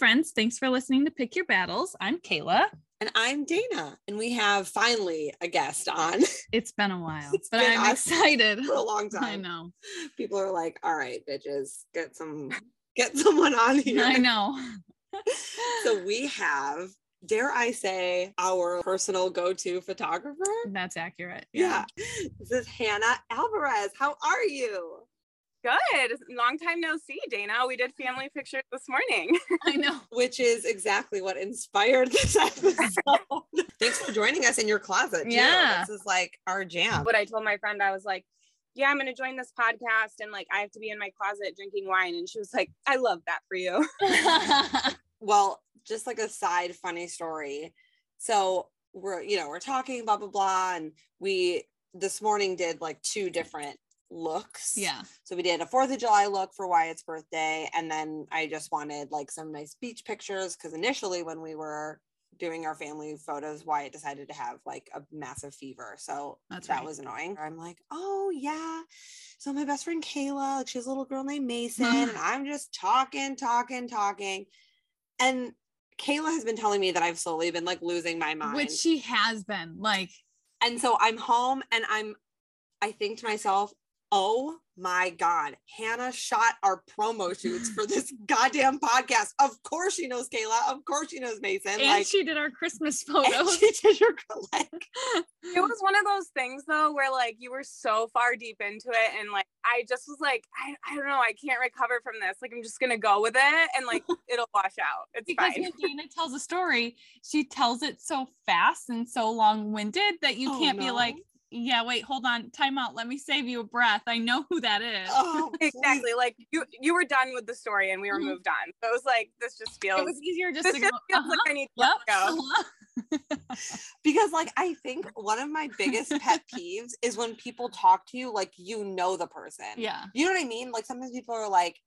friends. Thanks for listening to Pick Your Battles. I'm Kayla. And I'm Dayna. And we have finally a guest on It's been a while, It's but been I'm excited. for a long time. I know. People are like, all right, bitches, get some get someone on here. I know. So we have, dare I say, our personal go-to photographer. That's accurate. Yeah. This is Hannah Alvarez. How are you? Good. Long time no see, Dayna. We did family pictures this morning. I know. Which is exactly what inspired this episode. Thanks for joining us in your closet. Too. Yeah. This is like our jam. But I told my friend, I was like, yeah, I'm going to join this podcast and like I have to be in my closet drinking wine. And she was like, I love that for you. well, just like a side funny story. So we're, you know, we're talking blah blah blah, and we this morning did like two different looks. yeah. So we did a Fourth of July look for Wyatt's birthday, and then I just wanted like some nice beach pictures because initially when we were doing our family photos, Wyatt decided to have like a massive fever, so That's that right. was annoying. I'm like, oh yeah. So my best friend Kayla, like she has a little girl named Mason, mm-hmm. and I'm just talking, talking, talking, and Kayla has been telling me that I've slowly been like losing my mind. Which she has been like, And so I'm home and I'm, I think to myself, oh my God, Hannah shot our promo shoots for this goddamn podcast. Of course she knows Kayla. Of course she knows Mason. and like, she did our Christmas and photos. she did your like, it was one of those things though, where like you were so far deep into it. And like, I just was like, I, I don't know. I can't recover from this. Like, I'm just going to go with it and like, it'll wash out. It's because fine. when Dayna tells a story, she tells it so fast and so long-winded that you Oh, can't be like, yeah, wait, hold on, time out. Let me save you a breath. I know who that is. oh. Exactly. Like you, you were done with the story and we were Mhm. moved on. So it was like, this just feels, it was easier just to just go. feels uh-huh, like I need to Yep. let go. uh-huh. Because like I think one of my biggest pet peeves is when people talk to you like you know the person. Yeah. You know what I mean? Like sometimes people are like,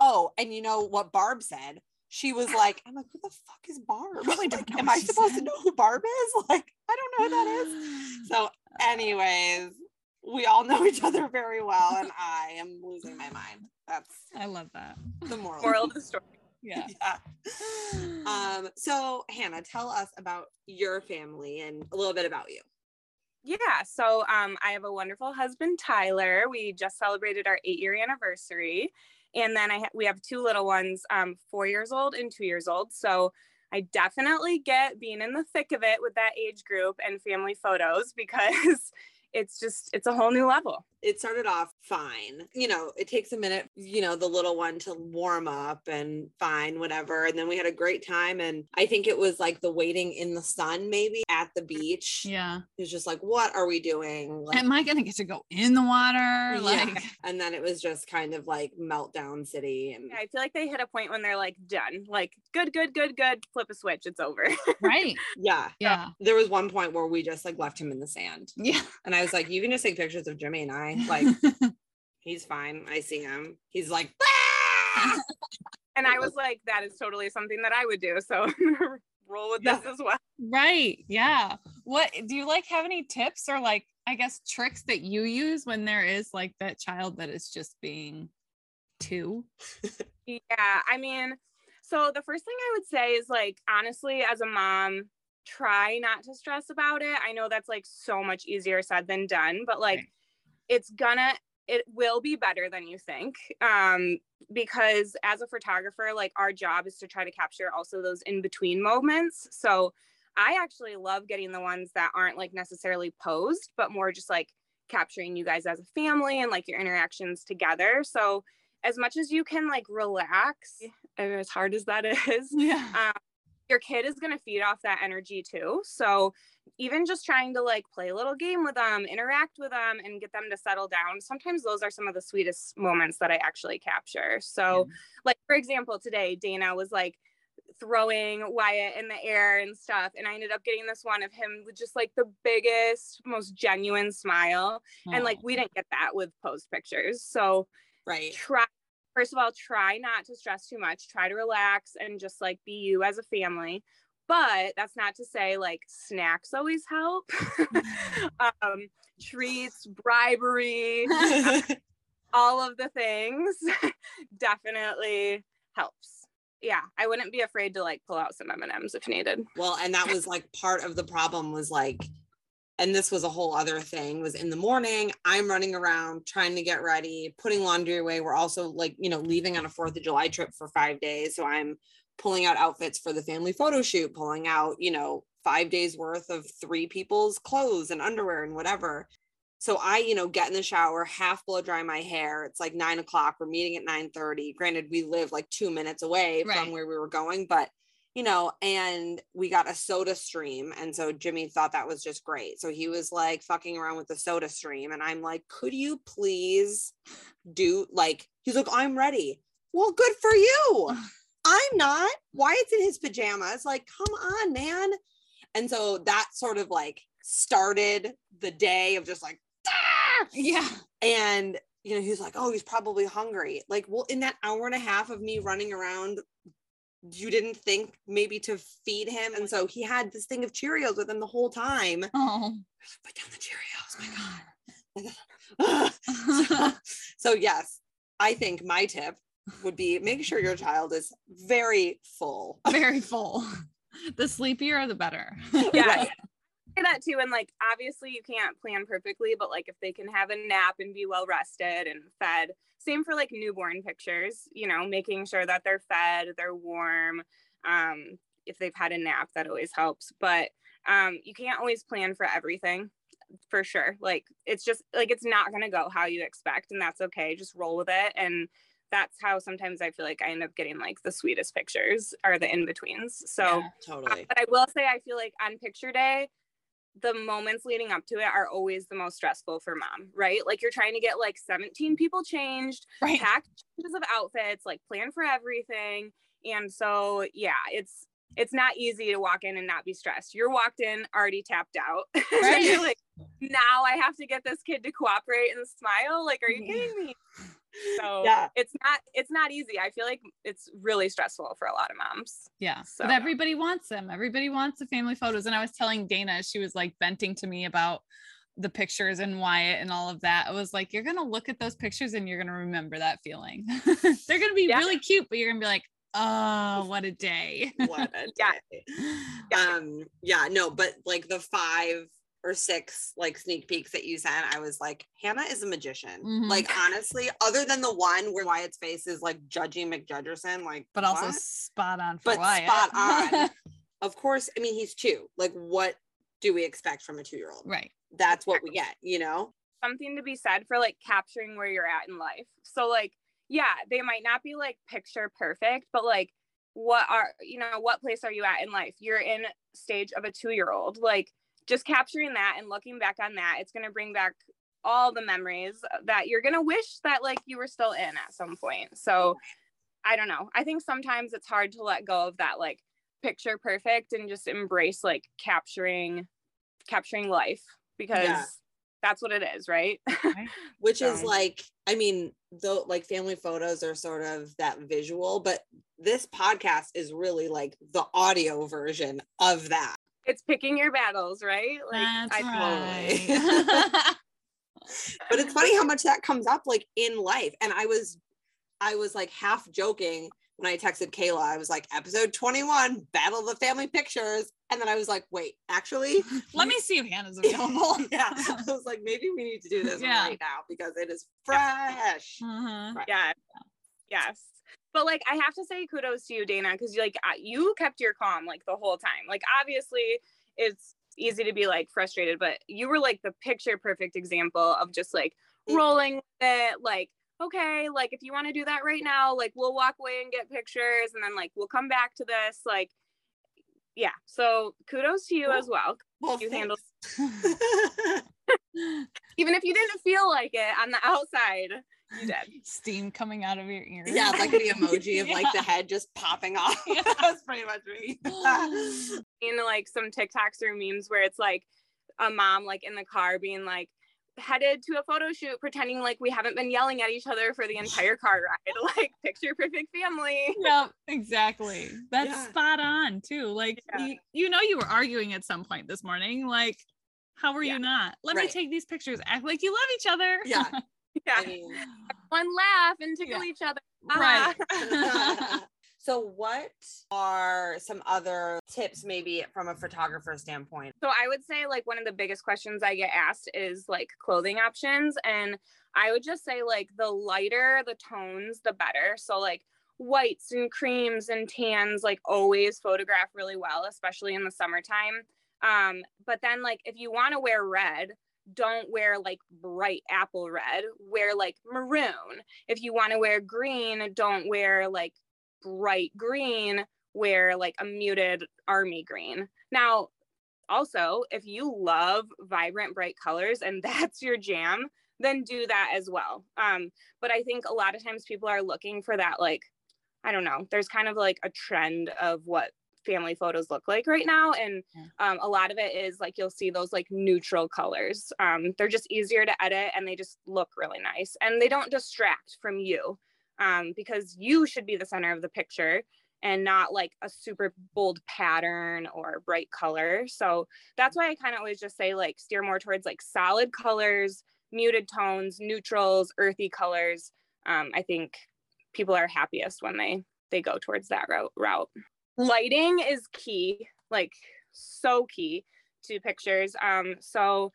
oh, and you know what Barb said? She was like, I'm like, who the fuck is Barb? really don't Like, am I supposed said. to know who Barb is? Like, I don't know who that is. So, anyways, we all know each other very well, and I am losing my mind. That's I love that. the moral. Moral of the story. Yeah. yeah. Um, so Hannah, tell us about your family and a little bit about you. Yeah, so um, I have a wonderful husband, Tyler. We just celebrated our eight-year anniversary, and then I ha- we have two little ones, um, four years old and two years old. So I definitely get being in the thick of it with that age group and family photos because it's just it's a whole new level. it started off fine. You know, it takes a minute, you know, the little one to warm up and fine, whatever. And then we had a great time. And I think it was like the waiting in the sun, maybe at the beach. Yeah. It was just like, what are we doing? Like, Am I gonna get to go in the water? yeah. And then it was just kind of like meltdown city. And Yeah, I feel like they hit a point when they're like done, like good, good, good, good. Flip a switch, it's over. right. yeah. Yeah. There was one point where we just like left him in the sand. Yeah. And I was like, you can just take pictures of Jimmy and I. Like, he's fine. I see him. He's like, "Ah!" and I was like, that is totally something that I would do. So roll with Yeah. this as well. right. Yeah. What do you like have any tips or like I guess tricks that you use when there is like that child that is just being two? Yeah, I mean, so the first thing I would say is like, honestly, as a mom, try not to stress about it. I know that's like so much easier said than done, but like, Right. it's gonna, it will be better than you think. Um, because as a photographer, like, our job is to try to capture also those in between moments. So I actually love getting the ones that aren't like necessarily posed, but more just like capturing you guys as a family and like your interactions together. So, as much as you can like relax, and as hard as that is, Yeah. um, your kid is going to feed off that energy too. So even just trying to like play a little game with them, interact with them, and get them to settle down. Sometimes those are some of the sweetest moments that I actually capture. So, like for example, today Dayna was like throwing Wyatt in the air and stuff, and I ended up getting this one of him with just like the biggest, most genuine smile, and like we didn't get that with post pictures. So right. try first of all try not to stress too much. Try to relax and just like be you as a family. But that's not to say like snacks always help. Um treats bribery all of the things definitely helps. Yeah, I wouldn't be afraid to like pull out some M&Ms if needed. Well, and that was like part of the problem was like, and this was a whole other thing was in the morning, I'm running around trying to get ready, putting laundry away. We're also like, you know, leaving on a 4th of July trip for five days. So I'm pulling out outfits for the family photo shoot, pulling out, you know, five days worth of three people's clothes and underwear and whatever. So I, you know, get in the shower, half blow dry my hair. It's like nine o'clock. We're meeting at 9 30. Granted, we live like two minutes away Right. from where we were going, but you know, and we got a SodaStream. And so Jimmy thought that was just great. So he was like fucking around with the SodaStream. And I'm like, could you please do like, he's like, I'm ready. Well, good for you. I'm not. Wyatt's in his pajamas. Like, come on, man. And so that sort of like started the day of just like, "Ah!" Yeah. and you know, he's like, oh, he's probably hungry. Like, well, in that hour and a half of me running around, you didn't think maybe to feed him. And so he had this thing of Cheerios with him the whole time. Oh. Put down the Cheerios, my God. so, so yes, I think my tip would be make sure your child is very full. Very full. The sleepier, the better. Yeah. Right. That too and like obviously you can't plan perfectly but like if they can have a nap and be well rested and fed same for like newborn pictures you know making sure that they're fed they're warm um if they've had a nap that always helps but um you can't always plan for everything for sure like it's just like it's not going to go how you expect and that's okay just roll with it and that's how sometimes i feel like i end up getting like the sweetest pictures or the in-betweens so Yeah. Totally. but I will say, I feel like on picture day, the moments leading up to it are always the most stressful for mom, right? Like you're trying to get like 17 people changed, Right. pack changes of outfits, like plan for everything. And so, yeah, it's it's not easy to walk in and not be stressed. You're walked in already tapped out. You're like, now I have to get this kid to cooperate and smile. Like, are you Yeah. kidding me? So Yeah. it's not it's not easy. I feel like it's really stressful for a lot of moms. Yeah. So- But everybody wants them. Everybody wants the family photos. And I was telling Dayna, she was like venting to me about the pictures and Wyatt and all of that. I was like, you're gonna look at those pictures and you're gonna remember that feeling. They're gonna be Yeah. really cute, but you're gonna be like, oh, what a day. What a Yeah. day. um yeah no but like the five or six like sneak peeks that you sent i was like hannah is a magician Mhm. like honestly other than the one where wyatt's face is like judging mcjudgerson like but also what? spot on for But Wyatt. spot on. of course i mean he's two like what do we expect from a two-year-old right. that's what we get you know something to be said for like capturing where you're at in life. So like, yeah, they might not be like picture perfect, but like what are you know, what place are you at in life? You're in stage of a 2-year-old. Like just capturing that and looking back on that, it's going to bring back all the memories that you're going to wish that like you were still in at some point. So I don't know. I think sometimes it's hard to let go of that like picture perfect and just embrace like capturing capturing life because Yeah. that's what it is, right? which is like i mean though like family photos are sort of that visual but this podcast is really like the audio version of that it's picking your battles, right? That's I right. but it's funny how much that comes up like in life and i was i was like half joking when i texted kayla i was like episode 21 battle of the family pictures and then i was like wait actually Let me see if Hannah's available. yeah i was like maybe we need to do this Yeah. right now because it is fresh Uh-huh. Right. yeah, yes. But like, I have to say kudos to you, Dayna, because like you kept your calm like the whole time. Like, obviously, it's easy to be like frustrated, but you were like the picture perfect example of just like rolling with it. Like, okay, like if you want to do that right now, like we'll walk away and get pictures, and then like we'll come back to this. Like, yeah. So kudos to you Cool. as well. well You handled. Even if you didn't feel like it on the outside, you did. Steam coming out of your ears. yeah like the emoji of like the head just popping off Yeah. that's pretty much me in like some TikToks or memes where it's like a mom like in the car being like headed to a photo shoot pretending like we haven't been yelling at each other for the entire car ride like picture perfect family yeah, exactly. That's Yeah. spot on too. Like Yeah. you, you know you were arguing at some point this morning. Like, how were Yeah. you not? Let me take these pictures. Act like you love each other. yeah yeah one laugh and tickle Yeah. each other right. So, what are some other tips, maybe from a photographer standpoint? So, I would say, like, one of the biggest questions I get asked is like clothing options. And I would just say, like, the lighter the tones, the better. So, like, whites and creams and tans, like, always photograph really well, especially in the summertime. Um, but then, like, if you want to wear red, don't wear like bright apple red, wear like maroon. If you want to wear green, don't wear like bright green, wear like a muted army green. Now, also, if you love vibrant, bright colors and that's your jam, then do that as well. Um, but I think a lot of times people are looking for that, like, I don't know, there's kind of like a trend of what family photos look like right now. And um, a lot of it is like you'll see those like neutral colors. Um, they're just easier to edit and they just look really nice. And they don't distract from you um, because you should be the center of the picture and not like a super bold pattern or bright color. So that's why i kind of always just say like steer more towards like solid colors muted tones neutrals earthy colors. Um, i think people are happiest when they they go towards that route route lighting is key, like so key to pictures. Um, so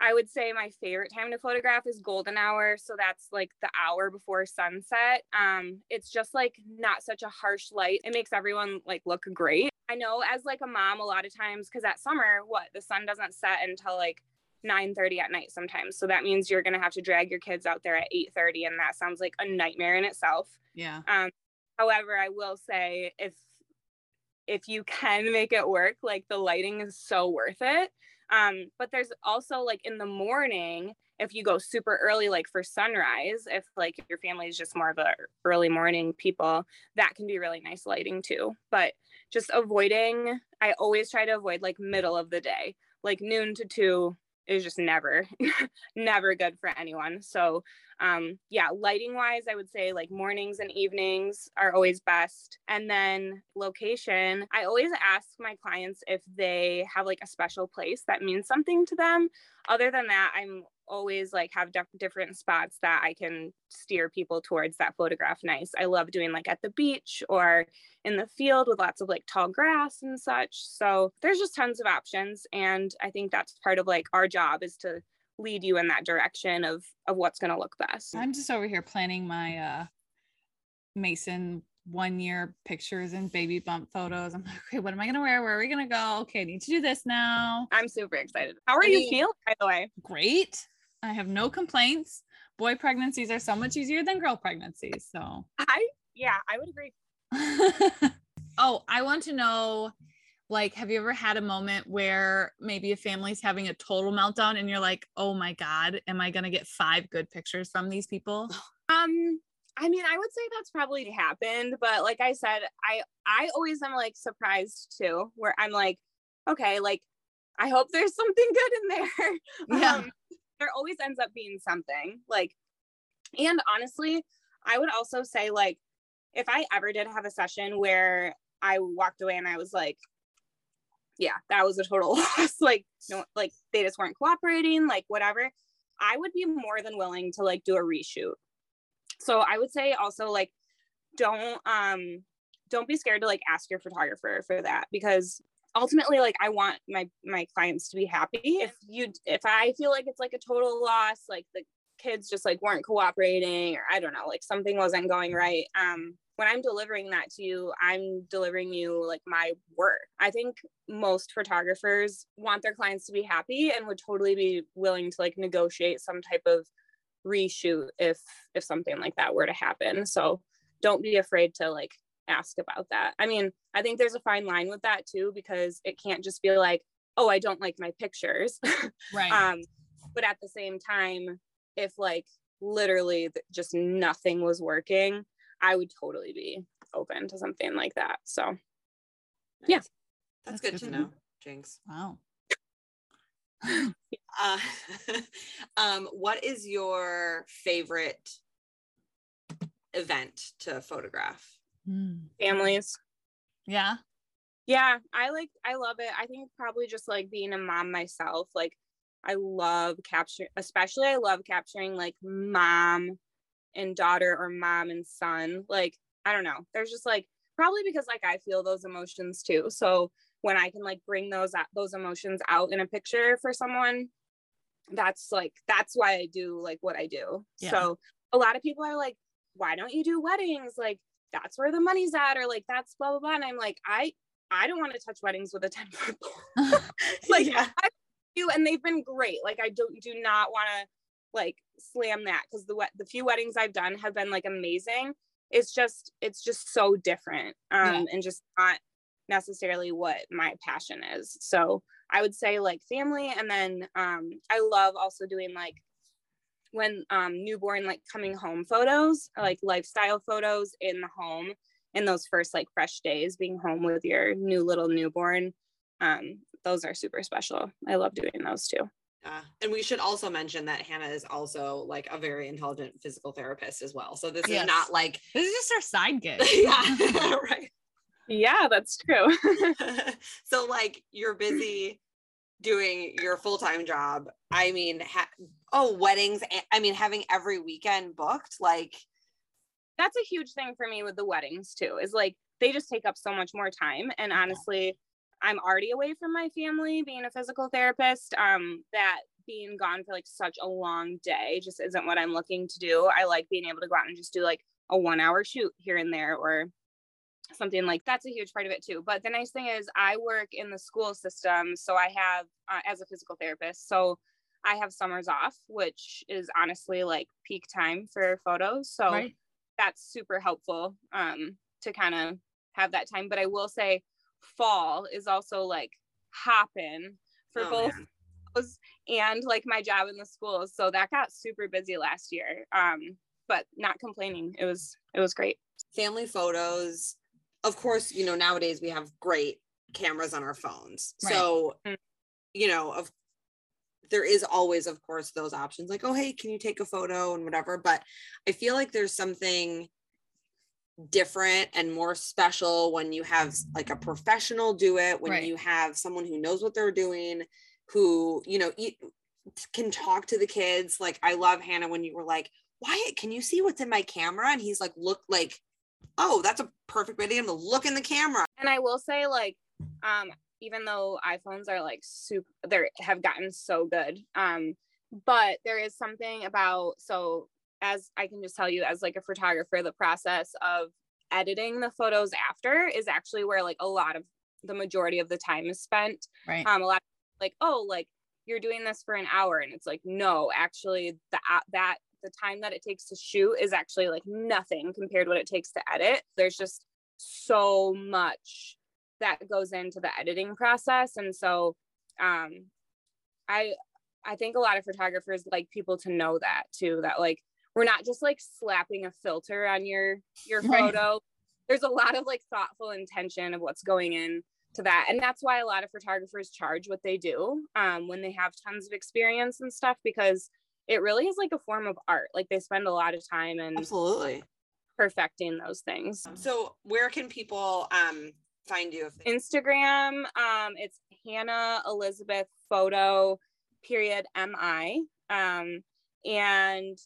I would say my favorite time to photograph is golden hour. So that's like the hour before sunset. Um, it's just like not such a harsh light. It makes everyone like look great. I know as like a mom, a lot of times, because at summer, what the sun doesn't set until like 9 30 at night sometimes. So that means you're gonna have to drag your kids out there at 8 30, and that sounds like a nightmare in itself. Yeah. Um, however, I will say if if you can make it work, like the lighting is so worth it. Um, but there's also like in the morning, if you go super early, like for sunrise, if like your family is just more of a early morning people, that can be really nice lighting too. But just avoiding, I always try to avoid like middle of the day, like noon to two is just never, never good for anyone. So um, yeah, lighting wise, I would say like mornings and evenings are always best. And then location, I always ask my clients if they have like a special place that means something to them. Other than that, I'm always like have different spots that I can steer people towards that photograph nice. I love doing like at the beach or in the field with lots of like tall grass and such. So there's just tons of options and I think that's part of like our job is to lead you in that direction of of what's going to look best. I'm just over here planning my uh Mason one year pictures and baby bump photos. I'm like, okay, what am I gonna wear? Where are we gonna go? Okay, I need to do this now. I'm super excited. How are I you feeling, by the way? Great. I have no complaints. Boy pregnancies are so much easier than girl pregnancies. So I yeah, I would agree. oh, I want to know like have you ever had a moment where maybe a family's having a total meltdown and you're like oh my god am i going to get five good pictures from these people um i mean i would say that's probably happened but like i said i i always am like surprised too where i'm like okay like i hope there's something good in there yeah. Um, there always ends up being something like and honestly i would also say like if i ever did have a session where I walked away and I was like, yeah, that was a total loss. like, no, like they just weren't cooperating, like whatever. I would be more than willing to like do a reshoot. So I would say also like don't um don't be scared to like ask your photographer for that because ultimately like I want my my clients to be happy. If you if I feel like it's like a total loss, like the kids just like weren't cooperating or I don't know, like something wasn't going right. Um when I'm delivering that to you, I'm delivering you like my work. I think most photographers want their clients to be happy and would totally be willing to like negotiate some type of reshoot if if something like that were to happen. So don't be afraid to like ask about that. I mean, I think there's a fine line with that too because it can't just be like, "Oh, I don't like my pictures." Right. um but at the same time, if like literally just nothing was working, I would totally be open to something like that. So, yeah, that's, that's good, good, to know, know. Jinx. Wow. uh, um, what is your favorite event to photograph? Hmm. Families. Yeah. Yeah, I like I love it. I think probably just like being a mom myself, like I love capturing especially I love capturing like mom and daughter or mom and son. Like, I don't know. There's just like probably because like I feel those emotions too. So when I can like bring those out those emotions out in a picture for someone, that's like that's why I do like what I do. Yeah. So a lot of people are like, why don't you do weddings? Like that's where the money's at, or like that's blah blah blah. And I'm like, I I don't want to touch weddings with a 10 foot pole. like Yeah. I do, and they've been great. Like I don't do not want to like slam that because the wet the few weddings I've done have been like amazing. It's just it's just so different. Um Yeah. and just not necessarily what my passion is. So I would say like family and then um I love also doing like when um newborn like coming home photos, like lifestyle photos in the home in those first like fresh days being home with your new little newborn. Um those are super special. I love doing those too. Uh, and we should also mention that Hannah is also like a very intelligent physical therapist as well. So this Yes. is not like, This is just our side gig. yeah, right. Yeah, that's true. so like you're busy doing your full-time job. I mean, ha- oh, weddings. i mean, having every weekend booked, like, that's a huge thing for me with the weddings too is like they just take up so much more time and honestly i'm already away from my family being a physical therapist um that being gone for like such a long day just isn't what i'm looking to do i like being able to go out and just do like a one hour shoot here and there or something like that's a huge part of it too but the nice thing is i work in the school system so i have uh, as a physical therapist so i have summers off which is honestly like peak time for photos so Right. that's super helpful um to kind of have that time but i will say fall is also like hopping for oh, both man. those and like my job in the schools so that got super busy last year um but not complaining it was it was great family photos. Of course, you know, nowadays we have great cameras on our phones. Right. So, Mm. you know, of there is always, of course, those options like, oh, hey, can you take a photo and whatever. But I feel like there's something different and more special when you have like a professional do it, when Right. you have someone who knows what they're doing, who, you know, e- can talk to the kids. Like, I love Hannah when you were like, Wyatt, can you see what's in my camera? And he's like, look, like, oh, that's a perfect way to get him to look in the camera. and i will say like um even though iphones are like super they have gotten so good um but there is something about so as i can just tell you as like a photographer the process of editing the photos after is actually where like a lot of the majority of the time is spent Right. um a lot like oh like you're doing this for an hour and it's like no actually the uh, that the time that it takes to shoot is actually like nothing compared to what it takes to edit. There's just so much that goes into the editing process and so um i i think a lot of photographers like people to know that too that like we're not just like slapping a filter on your your photo. There's a lot of like thoughtful intention of what's going in to that and that's why a lot of photographers charge what they do um, when they have tons of experience and stuff because it really is like a form of art. Like they spend a lot of time and Absolutely. perfecting those things. So where can people um find you if they instagram um it's hannah elizabeth photo period mi um and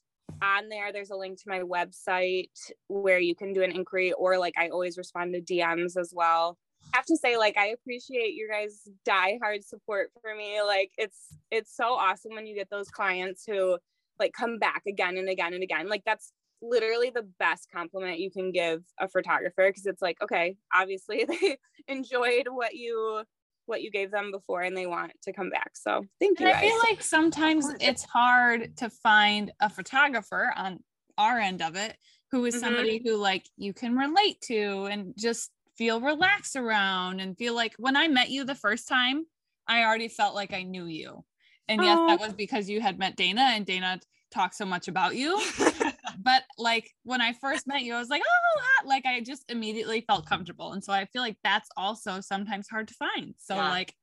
on there there's a link to my website where you can do an inquiry or like i always respond to dms as well. I have to say like i appreciate your guys die hard support for me. Like it's it's so awesome when you get those clients who like come back again and again and again. Like that's literally the best compliment you can give a photographer because it's like okay obviously they enjoyed what you what you gave them before and they want to come back. So thank you I feel like sometimes it's hard to find a photographer on our end of it who is Mhm. somebody who like you can relate to and just feel relaxed around and feel like when I met you the first time, I already felt like I knew you. And yes, that was because you had met Dayna and Dayna talked so much about you. but like when I first met you, I was like, oh, hot. like I just immediately felt comfortable. And so I feel like that's also sometimes hard to find. So Yeah. like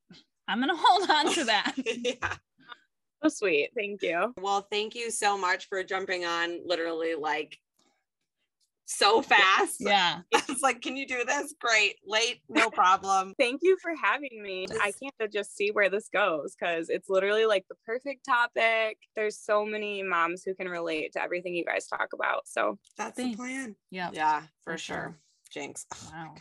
I'm gonna hold on to that. yeah. so sweet thank you Well, thank you so much for jumping on literally like so fast. yeah. It's like, can you do this? Great. Late, no problem. thank you for having me i can't just see where this goes because it's literally like the perfect topic there's so many moms who can relate to everything you guys talk about so That's Thanks. the plan. Yeah. Yeah, for, For sure. sure. Jinx. Oh my Wow.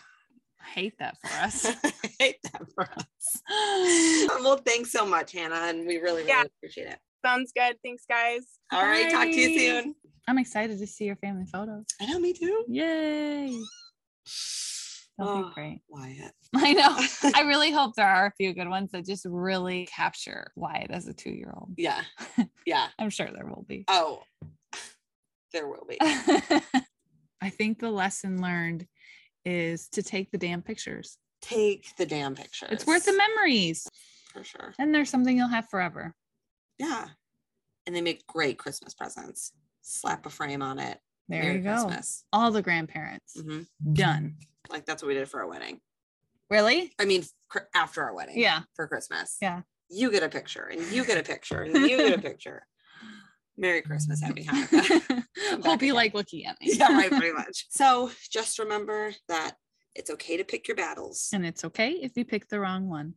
I hate that for us. I hate that for us. well, thanks so much, Hannah, and we really, really Yeah. appreciate it. Sounds good. Thanks, guys. All right, talk to you soon. I'm excited to see your family photos. I know, me too. Yay. That'll Oh, be great. Wyatt. I know. I really hope there are a few good ones that just really capture Wyatt as a two year old. yeah, yeah. I'm sure there will be. Oh, there will be. I think the lesson learned is to take the damn pictures. Take the damn pictures. It's worth the memories. for sure. And there's something you'll have forever. Yeah, and they make great Christmas presents. Slap a frame on it. There Merry you go. Christmas. All the grandparents. hmm Done. Like that's what we did for our wedding. Really? I mean, cr- after our wedding. Yeah. For Christmas. Yeah. You get a picture, and you get a picture, and you get a picture. Merry Christmas, Happy Hanukkah. Hope you like looking at me. yeah, right, pretty much. So just remember that it's okay to pick your battles. And it's okay if you pick the wrong one.